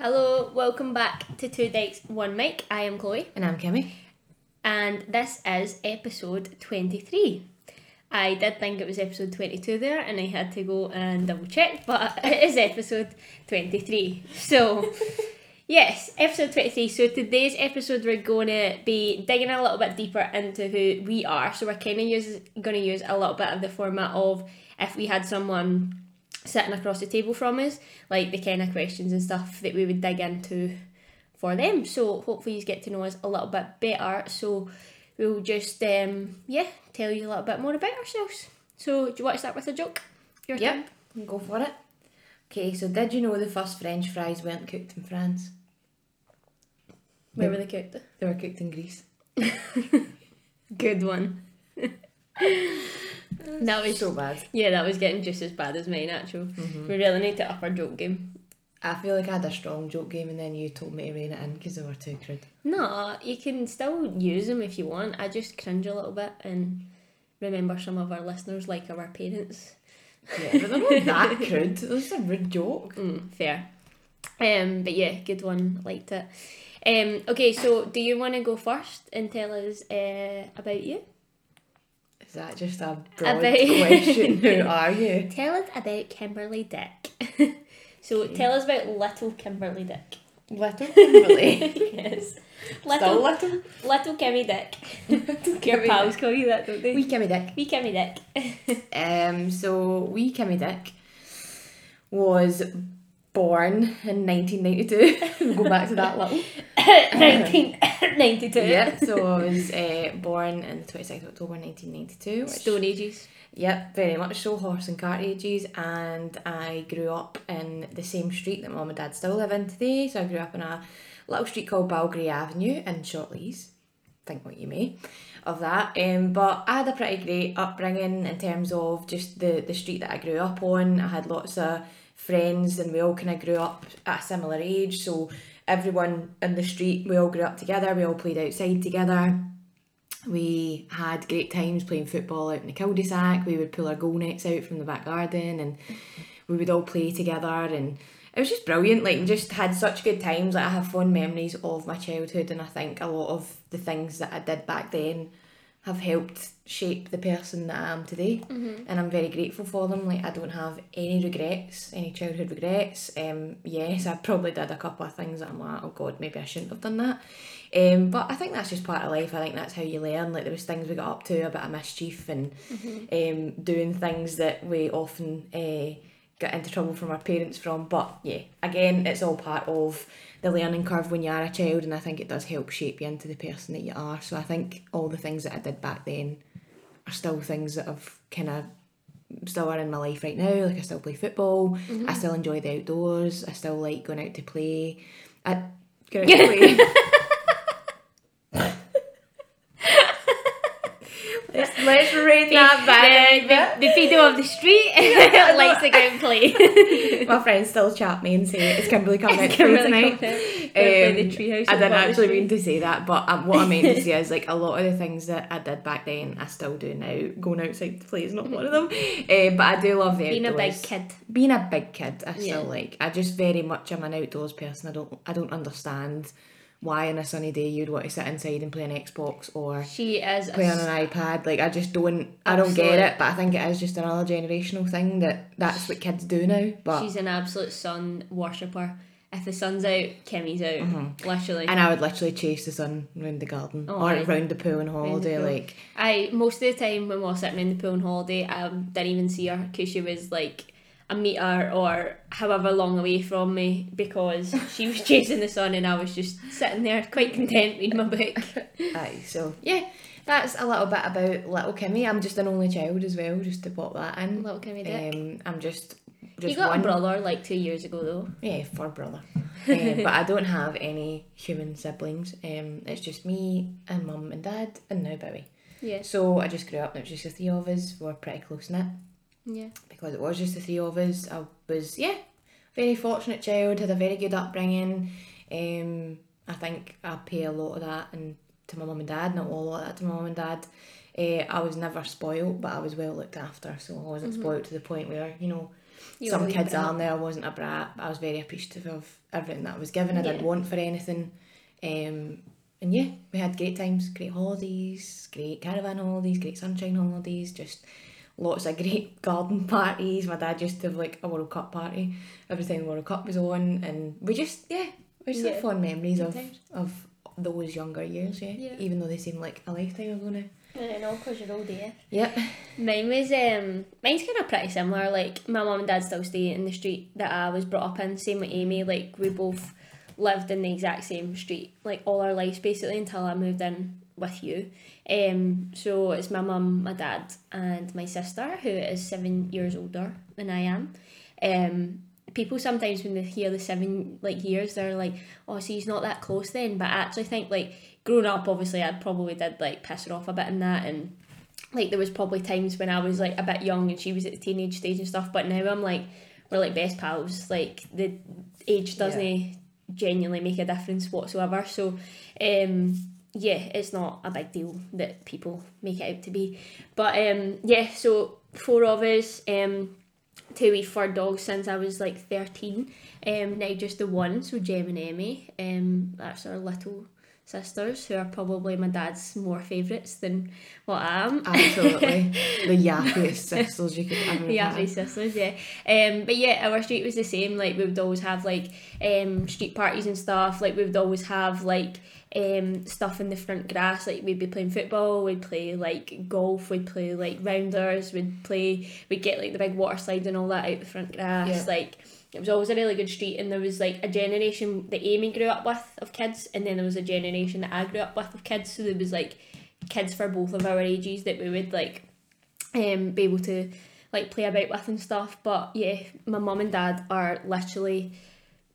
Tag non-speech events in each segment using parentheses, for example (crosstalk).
Hello, welcome back to Two Dykes One Mic. I am Chloe, And I'm Kimmy. and this is episode 23. I did think it was episode 22 there, and I had to go and double check, but (laughs) it is episode 23. So, (laughs) yes, episode 23. So, today's episode, we're going to be digging a little bit deeper into who we are. So, we're kind of going to use a little bit of the format of if we had someone sitting across the table from us, like the kind of questions and stuff that we would dig into for them. So hopefully you get to know us a little bit better. So we'll just um yeah tell you a little bit more about ourselves. So do you want to start with a joke? Your turn. Yep, go for it. Okay, so did you know the first French fries weren't cooked in France? Where were they cooked? They were cooked in Greece. (laughs) Good one. (laughs) that was so bad. yeah, that was getting just as bad as mine. Actually, we really need to up our joke game. I feel like I had a strong joke game and then you told me to rein it in because they were too crude. No, you can still use them if you want. I just cringe a little bit and remember some of our listeners like our parents. Yeah, but they're not that (laughs) crude. Was a rude joke. Mm, fair. Um, but yeah, good one. Liked it. Um, okay, so do you want to go first and tell us uh, about you? Is that just a broad About- (laughs) question? Who are you? Tell us about Kimberly Dick. (laughs) so tell us about little Kimberly Dick. Little Kimberly. (laughs) yes. Little, little. little Kimmy Dick. Your Kimmy pals call you that, don't they? Wee Kimmy Dick. Wee Kimmy Dick. Um, so wee Kimmy Dick was born in 1992. (laughs) we'll go back to that little. 1992. (coughs) yeah, (laughs) so I was uh, born in the 26th of October 1992. Which, Stone Ages. Yep, very much so, horse and cart ages. And I grew up in the same street that mum and dad still live in today. So I grew up in a little street called Balgrey Avenue in Shortlees. Think what you may of that. Um, but I had a pretty great upbringing in terms of just the, the street that I grew up on. I had lots of friends and we all kind of grew up at a similar age. So everyone in the street, we all grew up together. We all played outside together. We had great times playing football out in the cul-de-sac. We would pull our goal nets out from the back garden and we would all play together and it was just brilliant. Like just had such good times. Like I have fond memories of my childhood and I think a lot of the things that I did back then have helped shape the person that I am today. And I'm very grateful for them. Like I don't have any regrets, any childhood regrets. Um yes, I probably did a couple of things that I'm like, oh god, maybe I shouldn't have done that. Um, but I think that's just part of life. I think that's how you learn. Like there was things we got up to, a bit of mischief and um, doing things that we often uh, get into trouble from our parents from. But yeah, again, it's all part of the learning curve when you are a child, and I think it does help shape you into the person that you are. So I think all the things that I did back then are still things that I've kind of still are in my life right now. Like I still play football. Mm-hmm. I still enjoy the outdoors. I still like going out to play. I go out (laughs) to play. (laughs) let's, let's rein that back. Of the street (laughs) likes (laughs) to go and play. (laughs) My friends still chat me and say it's Kimberly coming out to tonight. coming out. Gonna play the Um, I didn't the bottom of the actually mean to say that, but um, what I meant to say is like a lot of the things that I did back then, I still do now. Going outside to play is not one of them. Um, but I do love the Being a big kid. Being a big kid, I Yeah. still like. I just very much am an outdoors person. I don't. I don't understand why on a sunny day you'd want to sit inside and play an Xbox or She is play on an iPad. Like I just don't. I don't get it. But I think it is just another generational thing that that's what kids do now. But She's an absolute sun worshipper. If the sun's out, Kimmy's out. Mm-hmm. Literally. And I would literally chase the sun around the garden Oh, or aye. around the pool on holiday. Like, I most of the time when we were sitting in the pool on holiday, I didn't even see her because she was like a meter or however long away from me because she was (laughs) chasing the sun and I was just sitting there quite content reading my book. (laughs) aye. So yeah, that's a little bit about little Kimmy. I'm just an only child as well, just to pop that in. Little Kimmy Dick. Um, I'm just just you got one. a brother like two years ago though. Yeah, for brother. um, (laughs) but I don't have any human siblings. Um, it's just me and mum and dad and now Bowie. Yeah. So I just grew up. and It was just the three of us. We're pretty close knit. Yeah. because it was just the three of us. I was yeah, very fortunate child. Had a very good upbringing. Um, I think I pay a lot of that and to my mum and dad, not all of that to my mum and dad. Uh, I was never spoiled, but I was well looked after, so I wasn't spoiled to the point where you know You Some kids are there. I wasn't a brat. but I was very appreciative of everything that I was given. I didn't want for anything. Um, and yeah, we had great times, great holidays, great caravan holidays, great sunshine holidays, just lots of great (laughs) garden parties. My dad used to have like a World Cup party every time the World Cup was on, and we just yeah, we just Yeah. have fond memories Good of times. of those younger years. Yeah, Yeah. even though they seem like a lifetime ago now. I know, because you're old AF. Yep. Mine was um mine's kind of pretty similar. Like my mom and dad still stay in the street that I was brought up in. Same with Amy. Like we both lived in the exact same street like all our lives basically until I moved in with you. Um, so it's my mum, my dad, and my sister who is seven years older than I am. Um, people sometimes when they hear the seven like years, they're like, "Oh, so he's not that close then." But I actually think like growing up, obviously, I probably did like piss her off a bit in that and like there was probably times when I was like a bit young and she was at the teenage stage and stuff, but now I'm like we're like best pals. Like the age doesn't genuinely make a difference whatsoever. So um yeah, it's not a big deal that people make it out to be. But um yeah, so four of us, um two wee fur dogs since I was like thirteen. Um now just the one, so Jem and Emmy. Um that's our little sisters who are probably my dad's more favourites than what I am. (laughs) Absolutely. the yappiest sisters you could ever have. three sisters, yeah. Um, but yeah, our street was the same. Like we would always have like um street parties and stuff. Like we would always have like um stuff in the front grass. Like we'd be playing football. We'd play like golf. We'd play like rounders. We'd play. We'd get like the big water slide and all that out the front grass. Yeah. Like it was always a really good street, and there was like a generation that Amy grew up with of kids, and then there was a generation that I grew up with of kids. So there was like kids for both of our ages that we would like um be able to like play about with and stuff. But yeah, my mum and dad are literally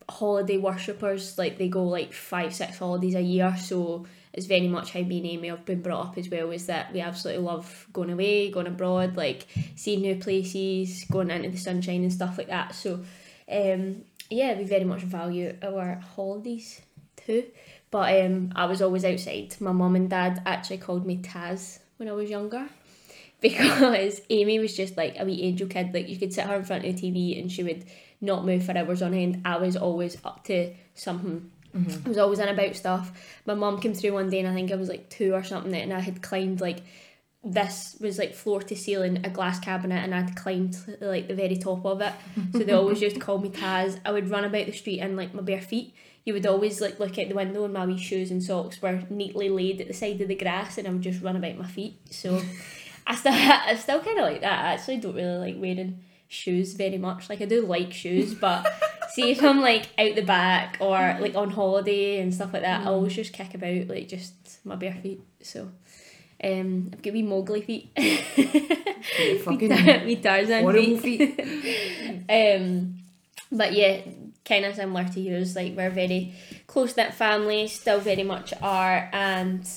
holiday worshippers. Like they go like five, six holidays a year. So it's very much how me and Amy have been brought up as well. Is that we absolutely love going away, going abroad, like seeing new places, going into the sunshine and stuff like that. So um yeah, we very much value our holidays too. But um I was always outside. My mum and dad actually called me Taz when I was younger (laughs) because Amy was just like a wee angel kid. Like you could sit her in front of the TV and she would not move for hours on end. I was always up to something. I was always in about stuff. My mum came through one day and I think I was like two or something and I had climbed like this was like floor to ceiling a glass cabinet and I'd climbed like the very top of it. So they always used to call me Taz. I would run about the street in like my bare feet. You would always like look out the window and my wee shoes and socks were neatly laid at the side of the grass and I would just run about my feet. So I still (laughs) I still kinda like that. I actually don't really like wearing shoes very much. Like I do like shoes but (laughs) see if I'm like out the back or like on holiday and stuff like that, I mm. always just kick about like just my bare feet. So um, I've got wee Mowgli feet. (laughs) Fucking wee Tarzan feet. feet. (laughs) Um, but yeah, kind of similar to yours. Like we're very close knit family, still very much are, and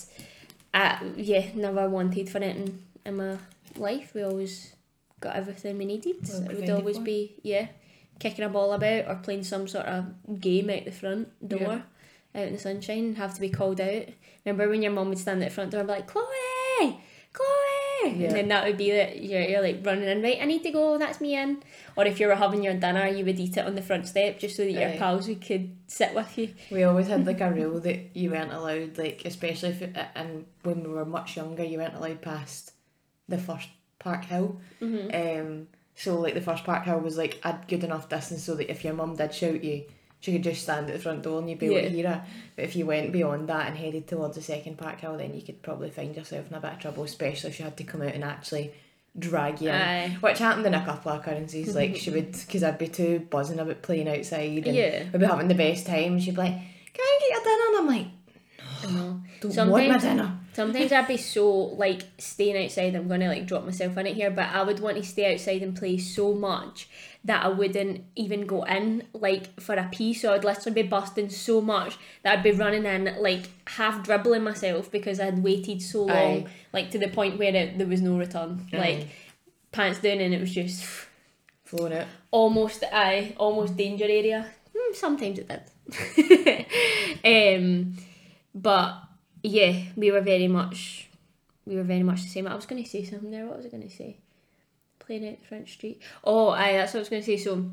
uh, yeah, never wanted for anything in my life. We always got everything we needed. Well it would always be yeah, kicking a ball about or playing some sort of game out the front door. Yeah. Out in the sunshine and have to be called out. Remember when your mum would stand at the front door and be like, Chloe, Chloe, Yeah. and then that would be that you're, you're like running in, right? I need to go. That's me in. Or if you were having your dinner, you would eat it on the front step just so that your Aye. pals could sit with you. We always had like a rule that you weren't allowed, like especially if, and when we were much younger, you weren't allowed past the first Park Hill. Mm-hmm. Um, so like the first Park Hill was like a good enough distance so that if your mum did shout you, she could just stand at the front door and you'd be able to hear her. But if you went beyond that and headed towards the second Park Hill, then you could probably find yourself in a bit of trouble, especially if you had to come out and actually drag you in. Aye. Which happened in a couple of occurrences. Like she would, (laughs) because I'd be too buzzing about playing outside and Yeah. we'd be having the best time. She'd be like, "Can I get your dinner?" And I'm like, know. "Don't want my dinner." Sometimes I'd be so like staying outside. I'm gonna like drop myself in it here, but I would want to stay outside and play so much that I wouldn't even go in like for a pee. So I'd literally be busting so much that I'd be running in like half dribbling myself because I'd waited so long, Aye. like to the point where it, there was no return. Aye. Like pants down and it was just Flown it. almost I almost danger area. Hmm, sometimes it did. (laughs) um, but yeah, we were very much we were very much the same. I was going to say something there. What was I going to say? playing out the front street. Oh, aye, that's what I was going to say. So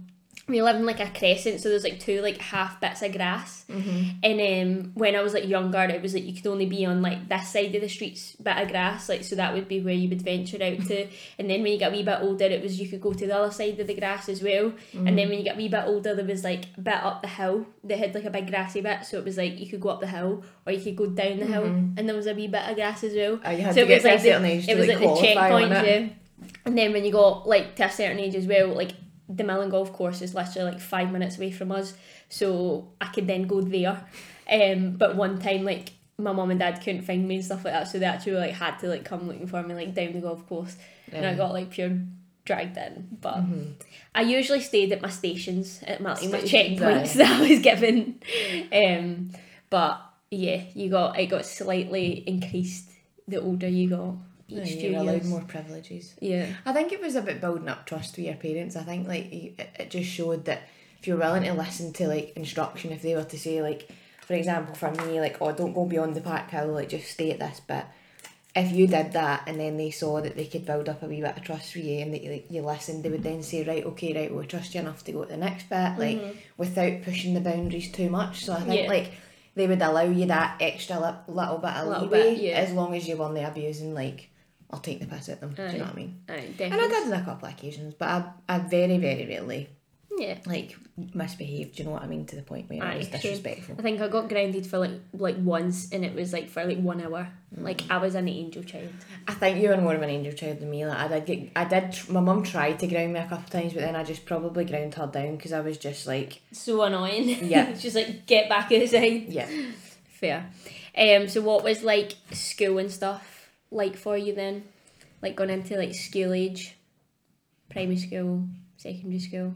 we live in like a crescent, so there's like two like half bits of grass. Mm-hmm. And um, when I was like younger, it was like you could only be on like this side of the streets bit of grass, like so that would be where you would venture out to. (laughs) And then when you get a wee bit older, it was you could go to the other side of the grass as well. And then when you get a wee bit older, there was like a bit up the hill. They had like a big grassy bit, so it was like you could go up the hill or you could go down the hill, and there was a wee bit of grass as well. Oh, so it was like the, it was like, like the qualify on checkpoints, it. yeah. And then when you got like to a certain age as well, like the Millen Golf Course is literally like five minutes away from us, so I could then go there. Um, but one time like my mum and dad couldn't find me and stuff like that, so they actually like had to like come looking for me like down the golf course, and I got like pure dragged in. But Mhm. I usually stayed at my stations at my, my Stations, checkpoints (laughs) that I was given. Um, but yeah, you got it got slightly increased the older you got Yeah, each you're allowed years. more privileges. Yeah. I think it was about building up trust with your parents. I think like it, just showed that if you're willing to listen to like instruction, if they were to say like, for example, for me, like, oh, don't go beyond the park hill, like just stay at this bit. If you did that and then they saw that they could build up a wee bit of trust for you and that you, like, you listened, they would then say, right, okay, right, we'll trust you enough to go to the next bit, like without pushing the boundaries too much. So I think Mm-hmm. Yeah. like they would allow you that extra li- little bit of Little leeway bit, yeah. as long as you weren't abusing like I'll take the piss at them. Do you know what I mean? Aye, definitely. And I did on a couple of occasions, but I, I very, very rarely Yeah. like misbehaved. Do you know what I mean? To the point where I Aye, was disrespectful. I think I got grounded for like like once, and it was like for like one hour. Like I was an angel child. I think you were more of an angel child than me. Like I did get, I did. tr- My mum tried to ground me a couple of times, but then I just probably ground her down because I was just like, So annoying. Yeah. (laughs) Just like get back outside. yeah. Fair. Um. So what was like school and stuff like for you then? Like going into like school age, primary school, secondary school.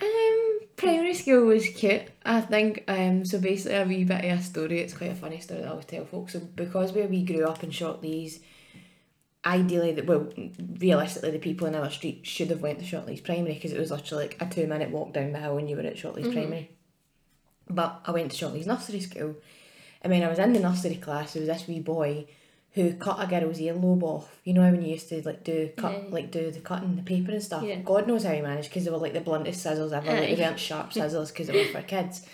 Um, primary school was cute. I think. Um, so basically, a wee bit of a story. It's quite a funny story that I always tell folks. So because where we grew up in Shortlees, ideally, that well, realistically, the people in our street should have went to Shortlees Primary because it was literally like a two minute walk down the hill when you were at Shortlees Primary. But I went to Shortlees Nursery School, and when I was in the nursery class, there was this wee boy who cut a girl's earlobe off. You know how when you used to like do cut Yeah. like do the cutting the paper and stuff. Yeah. God knows how he managed because they were like the bluntest scissors ever. Like, they weren't sharp (laughs) scissors because they were for kids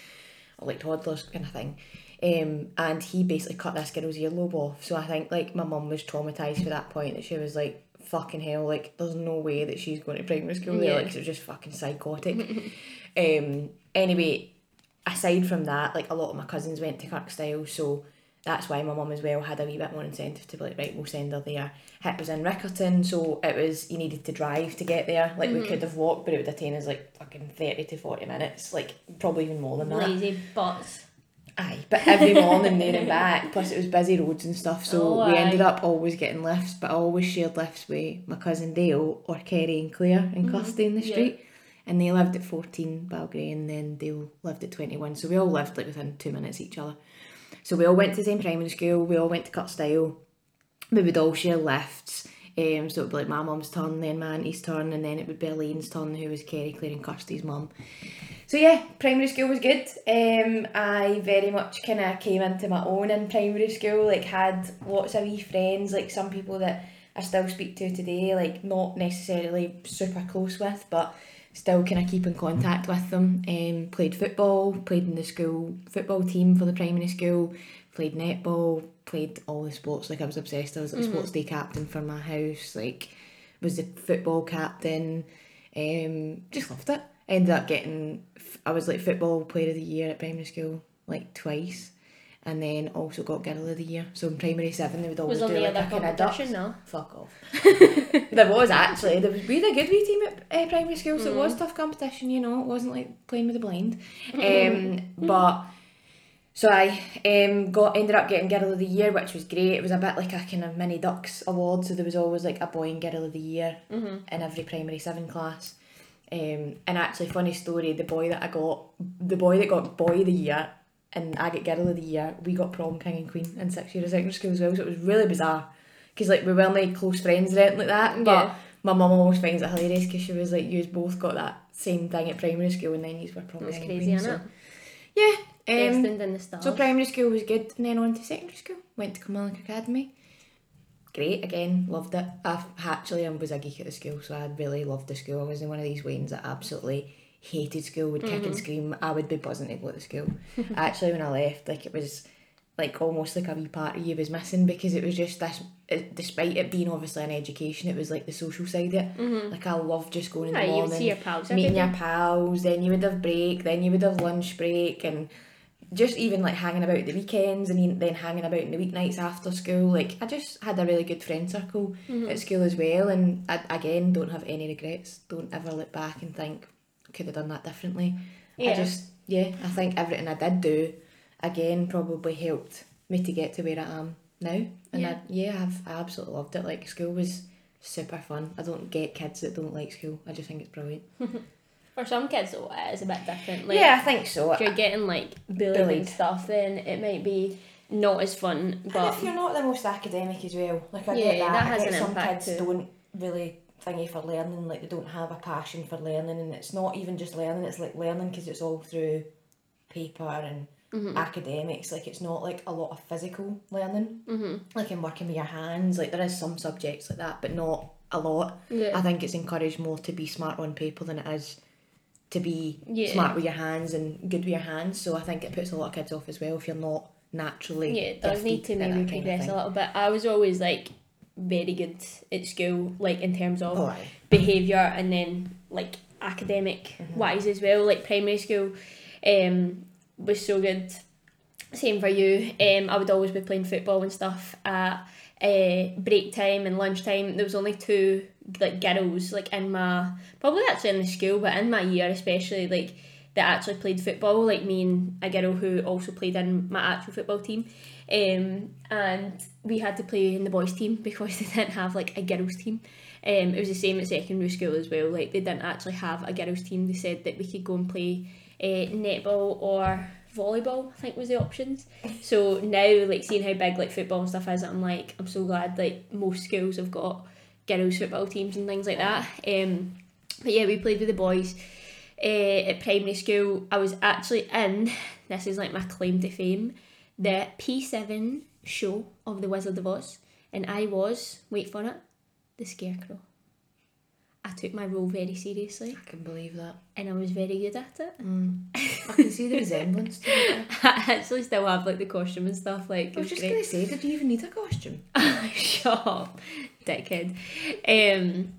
or like toddlers kind of thing. Um, and he basically cut this girl's earlobe off. So I think like my mum was traumatized for that point that she was like fucking hell like there's no way that she's going to primary school there Yeah. like 'cause it was just fucking psychotic. (laughs) um, anyway, aside from that, like a lot of my cousins went to Kirkstyle, so that's why my mum as well had a wee bit more incentive to be like, right, we'll send her there. Hip was in Riccarton, so it was you needed to drive to get there. Like we could have walked, but it would have taken us like fucking thirty to forty minutes, like probably even more than that. Lazy butts. Aye, but every morning there and back. Plus, it was busy roads and stuff, so Oh, we aye. ended up always getting lifts. But I always shared lifts with my cousin Dale or Kerry and Claire in Custody in the Mm-hmm. yeah. street, and they lived at fourteen Balgray, and then Dale lived at twenty one. So we all lived like within two minutes each other. So we all went to the same primary school. We all went to Kirkstyle. We would all share lifts. Um, so it would be like my mum's turn, then my auntie's turn, and then it would be Elaine's turn, who was Kerry, Claire, and Kirsty's mum. So yeah, primary school was good. Um, I very much kind of came into my own in primary school. Like had lots of wee friends, like some people that I still speak to today. Like not necessarily super close with, but still kind of keep in contact with them. Um, played football, played in the school football team for the primary school. Played netball, played all the sports. Like I was obsessed. I was like sports day captain for my house. Like was the football captain. Um, just loved it. Ended up getting, I was like football player of the year at primary school like twice, and then also got girl of the year. So in primary seven, they would always Was do like a kind of competition no? Fuck off. (laughs) there was actually there was we had a good wee team at uh, primary school, so it was tough competition. You know, it wasn't like playing with the blind. Um, but so I um got ended up getting girl of the year, which was great. It was a bit like a kind of mini ducks award, so there was always like a boy and girl of the year in every primary seven class. Um, and actually, funny story, the boy that I got, the boy that got boy of the year, and I get girl of the year, we got prom king and queen in six years of secondary school as well, so it was really bizarre. Because like we weren't like close friends or anything like that, but Yeah. My mum always finds it hilarious because she was like, you both got that same thing at primary school and then you were probably." That's crazy, isn't queen. it? Yeah, um, Destined in the stars. so primary school was good, and then on to secondary school. Went to Kilmarnock Academy. great again, loved it. I actually I was a geek at the school, so I really loved the school. I was in one of these Waynes that absolutely hated school, would kick and scream. I would be buzzing to go to school. (laughs) actually, when I left, like it was like almost like a wee part of you was missing because it was just this. It, despite it being obviously an education, it was like the social side of it. Like I love just going in Yeah, the morning your pals meeting your pals, then you would have break, then you would have lunch break, and just even like hanging about the weekends and then- then hanging about in the weeknights after school. Like I just had a really good friend circle Mm-hmm. at school as well, and I, again don't have any regrets. Don't ever look back and think could have done that differently. Yeah. I just yeah, I think everything I did do again probably helped me to get to where I am now. And Yeah. I, yeah, I've I absolutely loved it. Like school was super fun. I don't get kids that don't like school. I just think it's brilliant. (laughs) For some kids, though, it is a bit different. Like, yeah, I think so. if you're getting like bullied, and stuff, then it might be not as fun. And But if you're not the most academic as well, like I Yeah, get that, that I has get an some impact kids too. don't really thingy for learning, like they don't have a passion for learning, and it's not even just learning; it's like learning because it's all through paper and Mm-hmm. academics. Like it's not like a lot of physical learning, hmm like in working with your hands. Like there is some subjects like that, but not a lot. yeah, I think it's encouraged more to be smart on paper than it is to be Yeah. smart with your hands and good with your hands. So I think it puts a lot of kids off as well if you're not naturally. yeah, it does need to maybe that kind of progress a little bit. I was always like very good at school, like in terms of behaviour and then like academic wise as well. Like primary school um, was so good. Same for you. Um, I would always be playing football and stuff at uh, break time and lunch time. There was only two like girls like in my probably actually in the school, but in my year especially like that actually played football. Like me and a girl who also played in my actual football team. Um, and we had to play in the boys' team (laughs) because they didn't have like a girls' team. Um, it was the same at secondary school as well. Like they didn't actually have a girls' team. They said that we could go and play uh, netball or volleyball. I think was the options. So now, like seeing how big like football and stuff is, I'm like I'm so glad like most schools have got girls' football teams and things like that. Um, but yeah, we played with the boys. Uh, at primary school, I was actually in. This is like my claim to fame the P7 show of The Wizard of Oz, and I was, wait for it, the Scarecrow. I took my role very seriously, I can believe that. and I was very good at it. Mm. I can see the (laughs) resemblance to it. I actually still have like the costume and stuff. Like, I was just great. to say, did you even need a costume? (laughs) Shut up, dickhead. Um,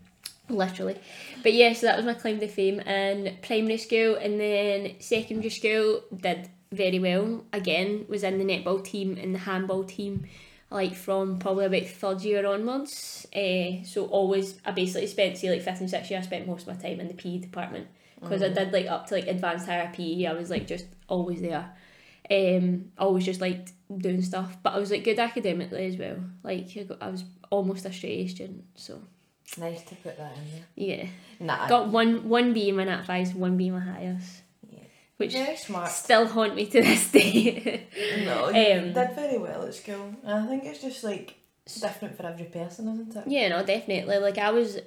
literally. But yeah, so that was my claim to fame in primary school and then secondary school did very well. Again, was in the netball team and the handball team like from probably about third year onwards. Uh, so always, I basically spent, say like fifth and sixth year, I spent most of my time in the PE department because I did like up to like advanced higher PE. I was like just always there. Um, always just like doing stuff, but I was like good academically as well. Like I, got, I was almost a straight A student, so Nice to put that in there. yeah. Nah, Got one one B in my nat fives, one B in my highest. Which very smart. still haunt me to this day. No, Um, did very well at school. And I think it's just like different for every person, isn't it? yeah, no, definitely. Like I was,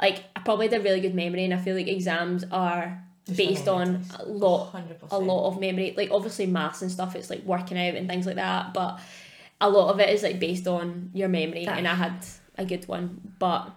like I probably had a really good memory, and I feel like exams are Just based on a lot 100%. a lot of memory. Like obviously maths and stuff, it's like working out and things like that, but a lot of it is like based on your memory That- and I had a good one. But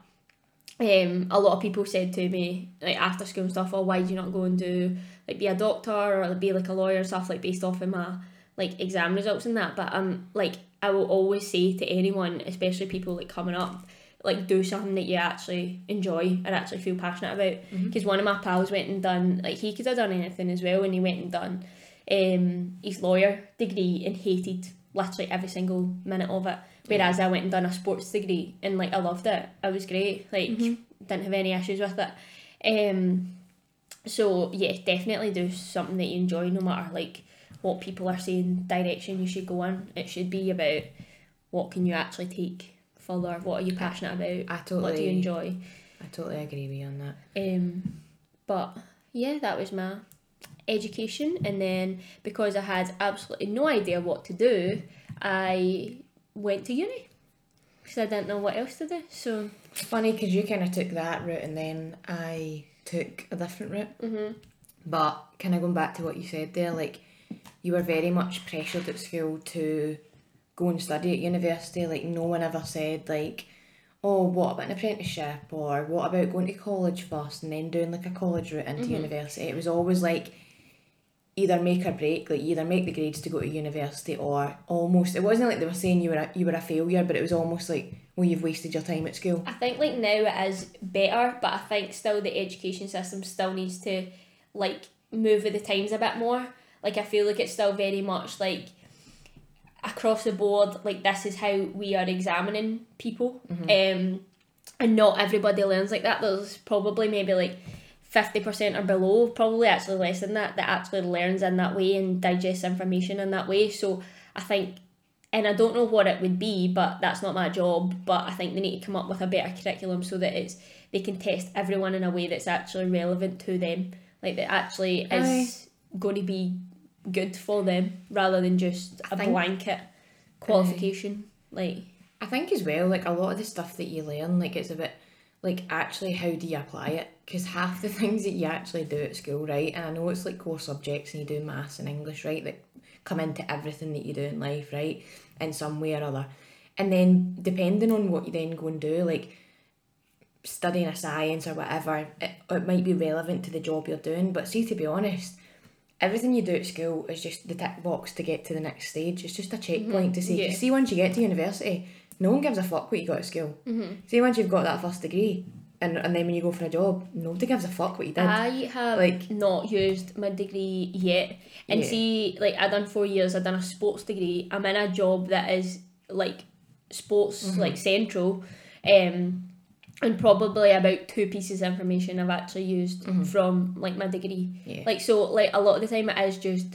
um a lot of people said to me, like after school and stuff, oh why do you not go and do like be a doctor or be like a lawyer and stuff like based off of my like exam results and that. But um like I will always say to anyone, especially people like coming up, like do something that you actually enjoy and actually feel passionate about. Because one of my pals went and done like he could have done anything as well, and he went and done um his lawyer degree and hated literally every single minute of it. Whereas I went and done a sports degree and like I loved it. It was great. Like didn't have any issues with it. Um so yeah, definitely do something that you enjoy no matter like what people are saying direction you should go in. It should be about what can you actually take further, what are you passionate about, I totally, what do you enjoy. I totally agree with you on that. Um, but yeah, that was my education, and then because I had absolutely no idea what to do, I went to uni because I didn't know what else to do. So It's funny because you kind of took that route and then I took a different route. hmm But kind of going back to what you said there, like you were very much pressured at school to go and study at university. Like no one ever said like, oh, what about an apprenticeship or what about going to college first and then doing like a college route into university. It was always like either make or break. Like either make the grades to go to university or almost. It wasn't like they were saying you were a, you were a failure, but it was almost like well you've wasted your time at school. I think like now it is better, but I think still the education system still needs to like move with the times a bit more. Like I feel like it's still very much like across the board, like this is how we are examining people. Um and not everybody learns like that. There's probably maybe like fifty percent or below, probably actually less than that, that actually learns in that way and digests information in that way. So I think and I don't know what it would be, but that's not my job. But I think they need to come up with a better curriculum so that it's they can test everyone in a way that's actually relevant to them, like that actually is going to be good for them rather than just a think- blanket qualification. like I think as well, like a lot of the stuff that you learn, like it's a bit like actually how do you apply it? Because half the (laughs) things that you actually do at school, right? And I know it's like core subjects and you do maths and English, right? That come into everything that you do in life, right? In some way or other. And then depending on what you then go and do, like studying a science or whatever, it, it might be relevant to the job you're doing. But see, to be honest, everything you do at school is just the tick box to get to the next stage. It's just a checkpoint to say, Yeah. see, once you get to university, no one gives a fuck what you got at school. Mm-hmm. See, once you've got that first degree, and, and then when you go for a job, nobody gives a fuck what you did. I have Like- not used my degree yet. And Yeah. see, like I done four years, I done a sports degree. I'm in a job that is like sports Mm-hmm. like central. Um and probably about two pieces of information I've actually used from like my degree. Mm-hmm. Yeah. Like so like a lot of the time it is just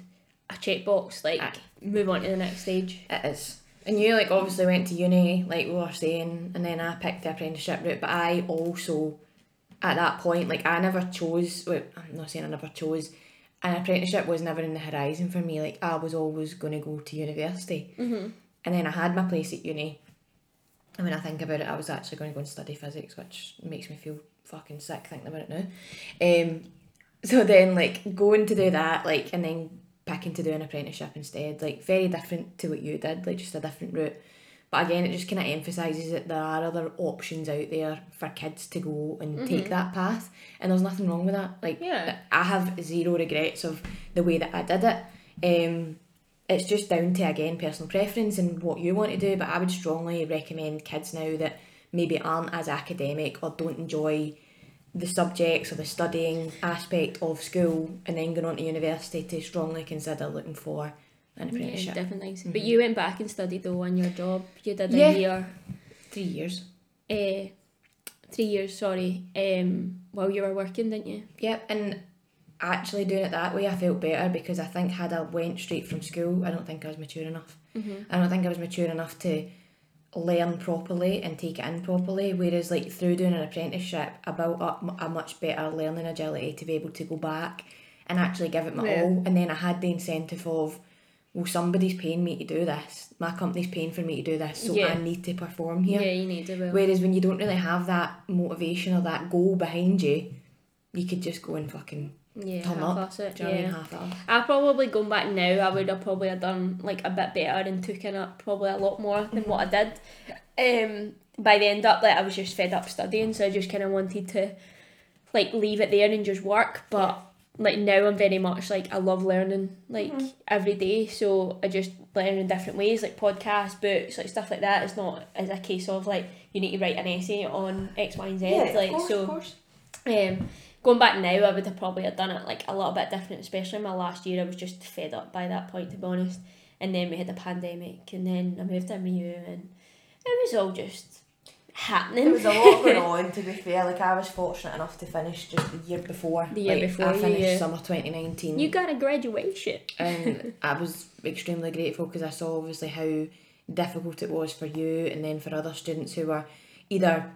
a checkbox, like Aye. move on to the next stage. It is. And you like obviously went to uni, like we were saying, and then I picked the apprenticeship route. But I also, at that point, like I never chose. Well, I'm not saying I never chose. An apprenticeship was never in the horizon for me. Like I was always going to go to university. Mm-hmm. And then I had my place at uni. And when I think about it, I was actually going to go and study physics, which makes me feel fucking sick thinking about it now. Um, so then like going to do that, like, and then picking to do an apprenticeship instead, like very different to what you did, like just a different route. But again, it just kind of emphasises that there are other options out there for kids to go and take that path, and there's nothing wrong with that. Like, Yeah. I have zero regrets of the way that I did it. Um, it's just down to again personal preference and what you want to do. But I would strongly recommend kids now that maybe aren't as academic or don't enjoy the subjects or the studying aspect of school and then going on to university to strongly consider looking for an Yeah, apprenticeship. different things. But you went back and studied though on your job. You did a Yeah. year Three years. uh, three years, sorry, um, while you were working, didn't you? Yep, and actually doing it that way, I felt better because I think had I went straight from school, I don't think I was mature enough. I don't think I was mature enough to learn properly and take it in properly. Whereas, like through doing an apprenticeship, I built up a much better learning agility to be able to go back and actually give it my Yeah. all. And then I had the incentive of, well, somebody's paying me to do this. My company's paying for me to do this, so Yeah. I need to perform here. Yeah, you need to. Will. Whereas when you don't really have that motivation or that goal behind you, you could just go and fucking yeah, turn up. it. Do you know what I yeah. mean? Half. I probably going back now, I would have probably have done like a bit better and taken up probably a lot more than what I did. Um, by the end up, like I was just fed up studying, so I just kind of wanted to like leave it there and just work. But like now, I'm very much like I love learning like every day, so I just learn in different ways, like podcasts, books, like stuff like that. It's not as a case of like you need to write an essay on X, Y, and Z. like so. course. Um, going back now, I would have probably have done it like a little bit different, especially my last year. I was just fed up by that point, to be honest. And then we had the pandemic, and then I moved to MU, and it was all just happening. There was a lot going (laughs) on. To be fair, like I was fortunate enough to finish just the year before. The year Like, before I you, finished yeah. summer twenty nineteen. you got a graduation. and (laughs) I was extremely grateful because I saw obviously how difficult it was for you and then for other students who were either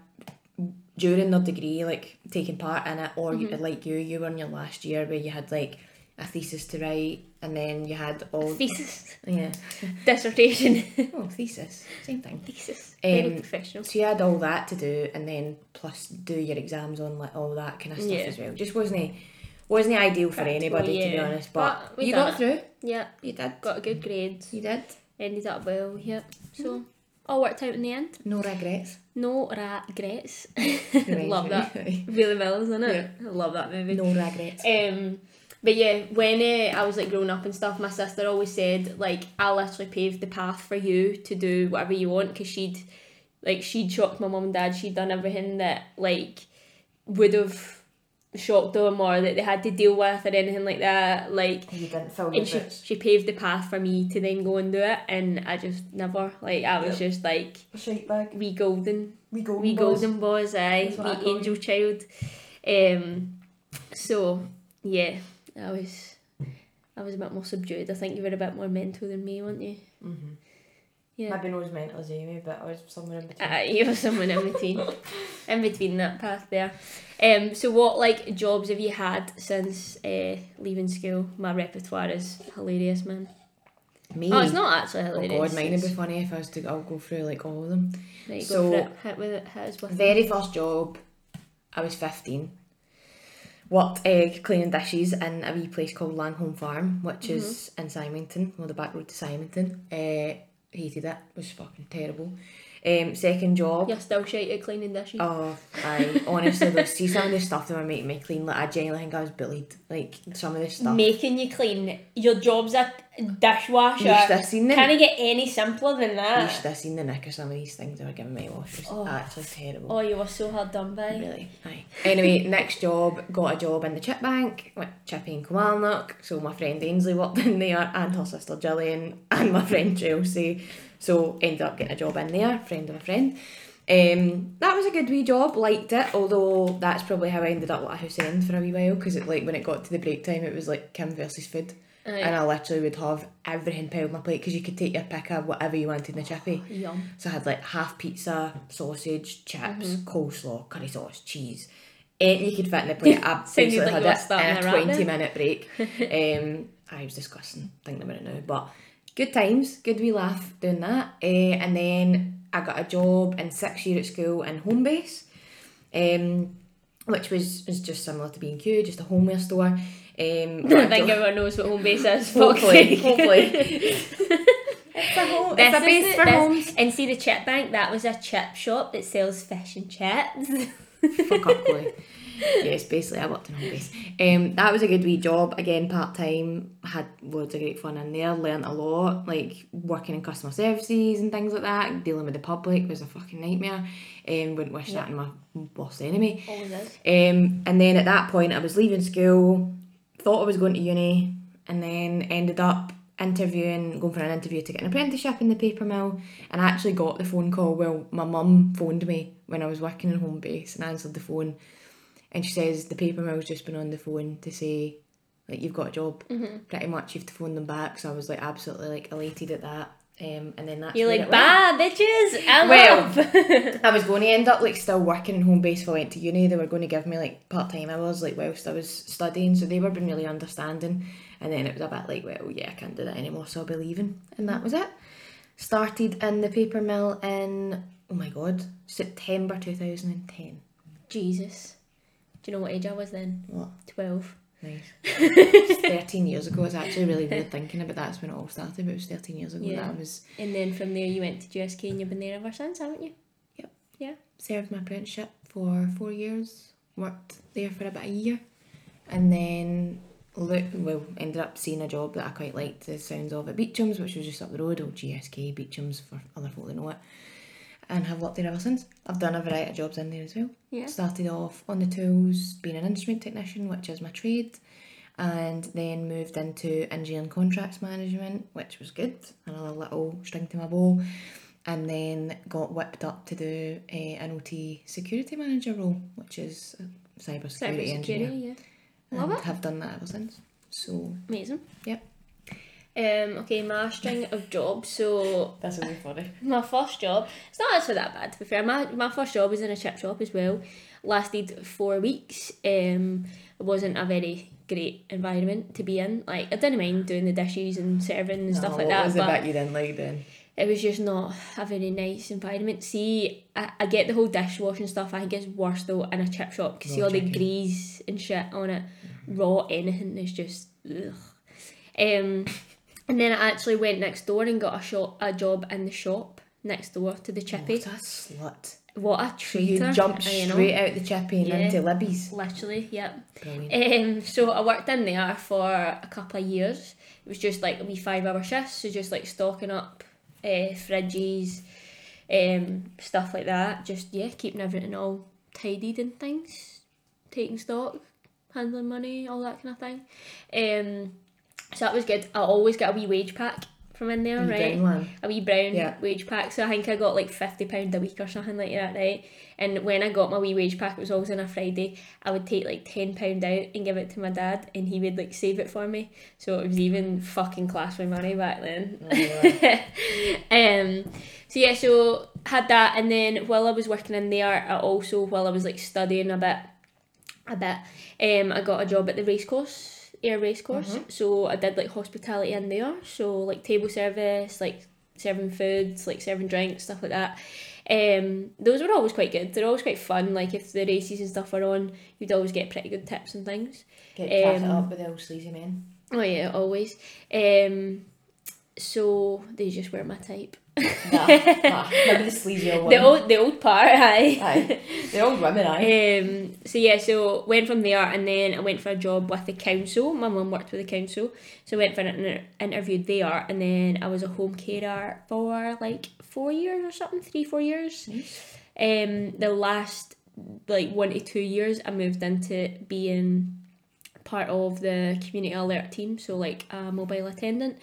during their degree like taking part in it or you, like you you were in your last year where you had like a thesis to write and then you had all (laughs) Thesis, yeah (laughs) dissertation, oh thesis same thing thesis. Very Um, professional. so you had all that to do and then plus do your exams on like all that kind of stuff Yeah. as well just wasn't it wasn't ideal for Practical, anybody to be honest but, But you got it. through Yeah, you did got a good grade. you did ended up well. Yep. So all worked out in the end. No regrets. No regrets. (laughs) Love that. (laughs) Really well, isn't it? I love that movie. No regrets. Um, but yeah, when uh, I was like growing up and stuff, my sister always said like I'll literally paved the path for you to do whatever you want because she'd like she'd shocked my mum and dad. She'd done everything that like would have shocked them or that they had to deal with or anything like that. Like You didn't fill and she, she paved the path for me to then go and do it and I just never like I was Yep. just like we golden We go. wee golden boys aye That's what I wee call angel child um so yeah I was I was a bit more subdued I think you were a bit more mental than me weren't you Mm-hmm. Yeah Maybe not as mental as Amy, but I was somewhere in between. uh, (laughs) you were someone in between (laughs) in between that path there um so what like jobs have you had since uh, leaving school my repertoire is hilarious man Me. oh it's not actually Oh hilarious god, mine would be funny if I was to. I'll go through like all of them. Right, go So- for it. Hit with it. Hit us with it. Very first job, I was 15. Worked uh, cleaning dishes in a wee place called Langholm Farm, which is in Symington, well, the back road to Symington. Uh, hated it, was fucking terrible. Um, second job, You're still shite at cleaning dishes. oh, I honestly, like, see some of the stuff that were making me clean, like, I genuinely think I was bullied. Like, some of this stuff. Making you clean. Your job's a dishwasher. You should have seen them. Can it get any simpler than You that? should have seen the nick of some of these things they were giving my washers. Oh. Actually terrible. Oh, you were so hard done by. Really? Aye. Anyway, (laughs) next job, got a job in the chip bank, went chippy in Kilmarnock. So my friend Ainsley worked in there, and her sister Gillian, and my friend Chelsea. So ended up getting a job in there, friend of a friend. Um, that was a good wee job, liked it. Although that's probably how I ended up at a house end for a wee while, because it like when it got to the break time, it was like Kim versus food, And I literally would have everything piled on my plate because you could take your pick of whatever you wanted in the chippy. (gasps) Yum. So I had like half pizza, sausage, chips, coleslaw, curry sauce, cheese. Anything you could fit in the plate, (laughs) I basically like had it in a a 20 then. minute break. (laughs) um, I was disgusting, thinking about it now. But good times, good wee laugh doing that. Uh, and then I got a job in sixth year at school in Homebase, um, which was, was just similar to B&Q, just a homeware store. Um, I don't think everyone knows what Homebase is. hopefully, hopefully. (laughs) it's a, home, This it's a base for this- homes. And see the chip bank, that was a chip shop that sells fish and chips. Fuck up, Chloe. (laughs) yes, basically, I worked in Homebase. Um, that was a good wee job. Again, part time. Had loads of great fun in there. Learned a lot, like working in customer services and things like that. Dealing with the public was a fucking nightmare. Um, wouldn't wish that on my worst enemy. Always is. Um, and then at that point, I was leaving school. Thought I was going to uni, and then ended up interviewing, going for an interview to get an apprenticeship in the paper mill. And I actually got the phone call. Well, my mum phoned me when I was working in Homebase, and I answered the phone. And she says the paper mill's just been on the phone to say like you've got a job. Mm-hmm. Pretty much, you have to phone them back. So I was like absolutely like elated at that. Um, and then that's You're like, went. bye, bitches. I'm Well. (laughs) I was going to end up like still working in Homebase if I went to uni. They were going to give me like part time hours like whilst I was studying, so they were being really understanding. And then it was a bit like, well, yeah, I can't do that anymore, so I'll be leaving. And that was it. Started in the paper mill in oh my god, September two thousand and ten. Jesus. Do you know what age I was then? What? 12. Nice. (laughs) Thirteen years ago. It's actually really weird thinking about that's when it all started. But it was thirteen years ago. Yeah. That was And then from there you went to GSK and you've been there ever since, haven't you? Yep. Yeah. Served my apprenticeship for four years, worked there for about a year, and then look, well, ended up seeing a job that I quite liked the sounds of at Beecham's, which was just up the road, or GSK Beecham's for other folk that know it, and have worked there ever since. I've done a variety of jobs in there as well. Yeah. Started off on the tools, being an instrument technician, which is my trade, and then moved into engineering contracts management, which was good, another little string to my bow and then got whipped up to do a, an OT security manager role, which is a cyber security Cyber engineer. yeah. Love and it. have done that ever since. So Amazing. Yep. Um, okay, my string of jobs. So that's really funny. my first job, it's not actually that bad to be fair. My my first job was in a chip shop as well. Lasted four weeks. Um, it wasn't a very great environment to be in. Like I didn't mind doing the dishes and serving and stuff like that. what that. was but it that you didn't like then? it was just not a very nice environment. See, I, I get the whole dishwashing stuff. I think it's worse though in a chip shop because see all the grease and shit on it. Raw anything is just ugh. Um, and then I actually went next door and got a shop a job in the shop next door to the chippy. What a slut. What a So traitor! you jumped straight out the chippy and Yeah. into Libby's. Literally, yep. Um, so I worked in there for a couple of years. It was just like a wee five hour shifts, so just like stocking up uh, fridges, um, stuff like that. Just yeah, keeping everything all tidied and things, taking stock, handling money, all that kind of thing. Um, so that was good. I always get a wee wage pack from in there, right? brown one. a wee brown Yeah. wage pack. So I think I got like fifty pound a week or something like that, right? And when I got my wee wage pack, it was always on a Friday. I would take like ten pound out and give it to my dad, and he would like save it for me. So it was even fucking class with money back then. (laughs) um, so yeah, so had that, and then while I was working in there, I also while I was like studying a bit, a bit, um, I got a job at the racecourse, Ayr racecourse. So I did like hospitality in there, so like table service, like serving foods, like serving drinks, stuff like that. Um, those were always quite good. They're always quite fun. Like if the races and stuff were on, you'd always get pretty good tips and things. Get Um, up with the old sleazy men. Oh yeah, always. Um, so they just weren't my type. Nah, (laughs) nah. Maybe the sleazy old The old, the old part, aye. Aye. The old women, aye. Um, so yeah, so went from there and then I went for a job with the council. My mum worked with the council, so I went for an inter- interview there, and then I was a home carer for like four years or something, three four years. Um, the last like one to two years, I moved into being part of the community alert team, so like a mobile attendant.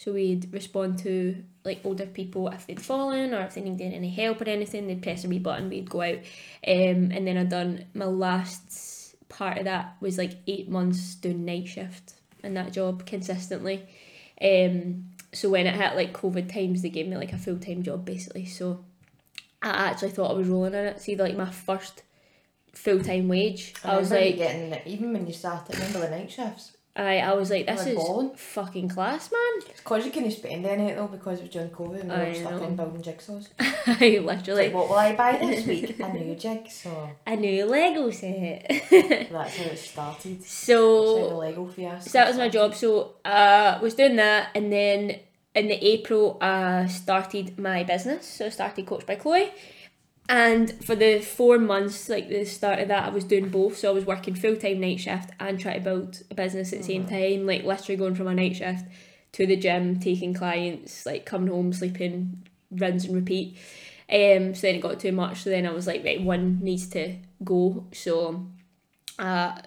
So we'd respond to like older people if they'd fallen or if they needed any help or anything, they'd press a wee button, we'd go out. Um, and then I'd done my last part of that was like eight months doing night shift in that job consistently. Um, so when it hit like COVID times, they gave me like a full time job basically. So I actually thought I was rolling in it. See, like my first full time wage, I, was like, getting even when you started, remember the night shifts? I, I was like, this is balling. fucking class, man. It's because you couldn't spend any it though because was during COVID and we were I all stuck know. in building jigsaws. (laughs) I literally like, what will I buy this week? A (laughs) new jigsaw. a new Lego set. That's how it started. (laughs) So the Lego fiasco So that was my job. So uh, I was doing that, and then in the April, I started my business. So I started Coach by Chloe, and for the four months, like the start of that, I was doing both. So I was working full time night shift and trying to build a business at the same time. Like literally going from a night shift to the gym, taking clients, like coming home, sleeping, rinse and repeat. Um, so then it got too much. So then I was like, right, one needs to go. So, uh,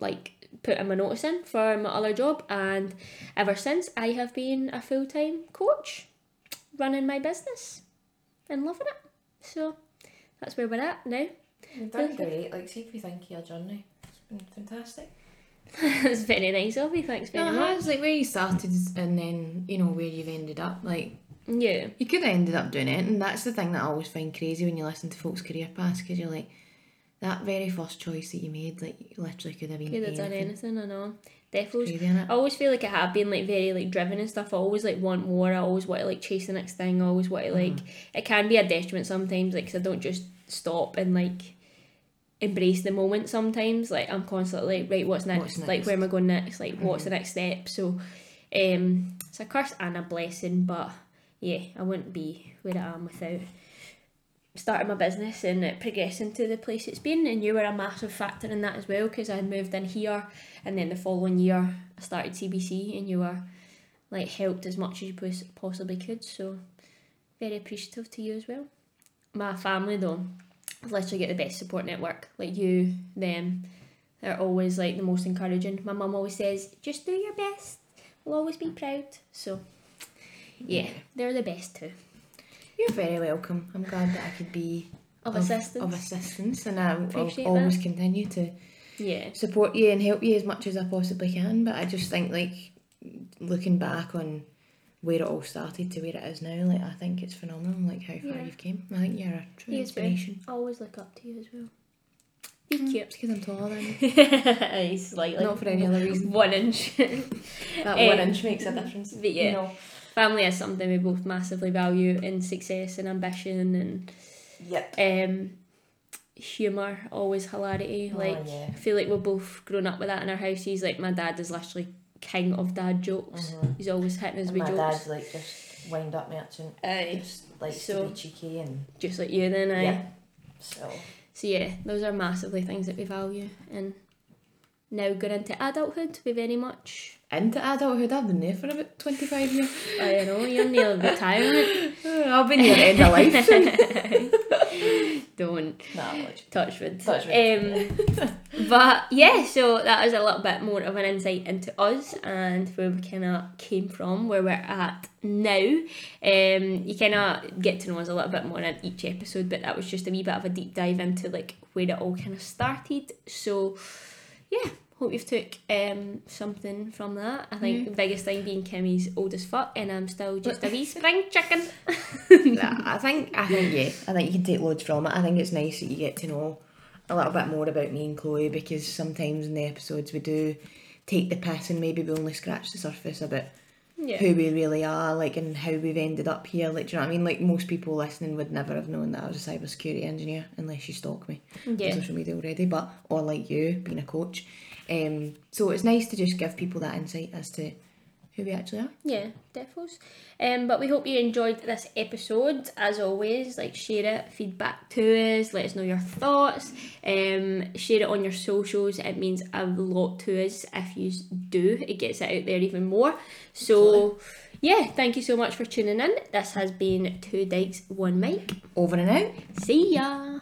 like put in my notice in for my other job, and ever since I have been a full time coach, running my business, and loving it. So that's where we're at now. You've done great. Like, see if you think of your journey. It's been fantastic. (laughs) it's very nice of you. Thanks very No, it much. has, like where you started and then, you know, where you've ended up. Like, Yeah. you could have ended up doing it, and that's the thing that I always find crazy when you listen to folks' career paths because you're like, that very first choice that you made, like, you literally could have been Could have done anything. I know. Definitely. I always feel like I have been like very like driven and stuff. I always like want more. I always want to like chase the next thing. I always want to like. It can be a detriment sometimes, like because I don't just stop and like embrace the moment. Sometimes, like I'm constantly like, right, what's next? What's Like where am I going next? Like what's the next step? So, um, it's a curse and a blessing, but yeah, I wouldn't be where I am without starting my business and progressing to the place it's been and you were a massive factor in that as well because I moved in here and then the following year I started CBC and you were like helped as much as you possibly could so very appreciative to you as well. My family though I've literally get the best support network like you them they're always like the most encouraging. My mum always says just do your best. We'll always be proud. So yeah they're the best too You're very welcome. I'm glad that I could be of, assistance Of assistance, and I will always continue to yeah support you and help you as much as I possibly can. But I just think, like, looking back on where it all started to where it is now, like, I think it's phenomenal, like, how far Yeah. you've came. I think you're a true He inspiration. I always look up to you as well. Be Mm, cute. Because I'm taller than you. (laughs) He's slightly. Not for any other reason. (laughs) One inch. That Um, one inch makes a difference. but yeah. Know. Family is something we both massively value in success and ambition and Yep. um, humour, always hilarity. Oh, like yeah. I feel like we're both grown up with that in our houses. Like my dad is literally king of dad jokes. He's always hitting us Mm-hmm. And with my jokes. My dad's like just wind up merchant. Aye, Just like So- cheeky and just like you then, I yeah. So So yeah, those are massively things that we value and now going into adulthood, we very much into adulthood, I've been there for about twenty five years. I don't know, you're near retirement. I've been here end of life. (laughs) Don't nah, touch wood. Touch wood. Um, but yeah, so that is a little bit more of an insight into us and where we kind of came from, where we're at now. Um, you kind of get to know us a little bit more in each episode, but that was just a wee bit of a deep dive into like where it all kind of started. So yeah, hope you've took um something from that. I think the biggest thing being Kimmy's old as fuck, and I'm still just a wee (laughs) spring chicken. nah, I think I think yeah, I think you can take loads from it. I think it's nice that you get to know a little bit more about me and Chloe because sometimes in the episodes we do take the piss and maybe we only scratch the surface about Yeah. who we really are, like and how we've ended up here. Like, do you know what I mean? Like most people listening would never have known that I was a cybersecurity engineer unless you stalk me Yeah. on social media already. But or like you being a coach. Um, so it's nice to just give people that insight as to who we actually are. Yeah, defos. Um, but we hope you enjoyed this episode. As always, like share it, feedback to us, let us know your thoughts. Um, share it on your socials. It means a lot to us if you do. It gets it out there even more. So, yeah, thank you so much for tuning in. This has been Two Dykes, One Mic. Over and out. See ya.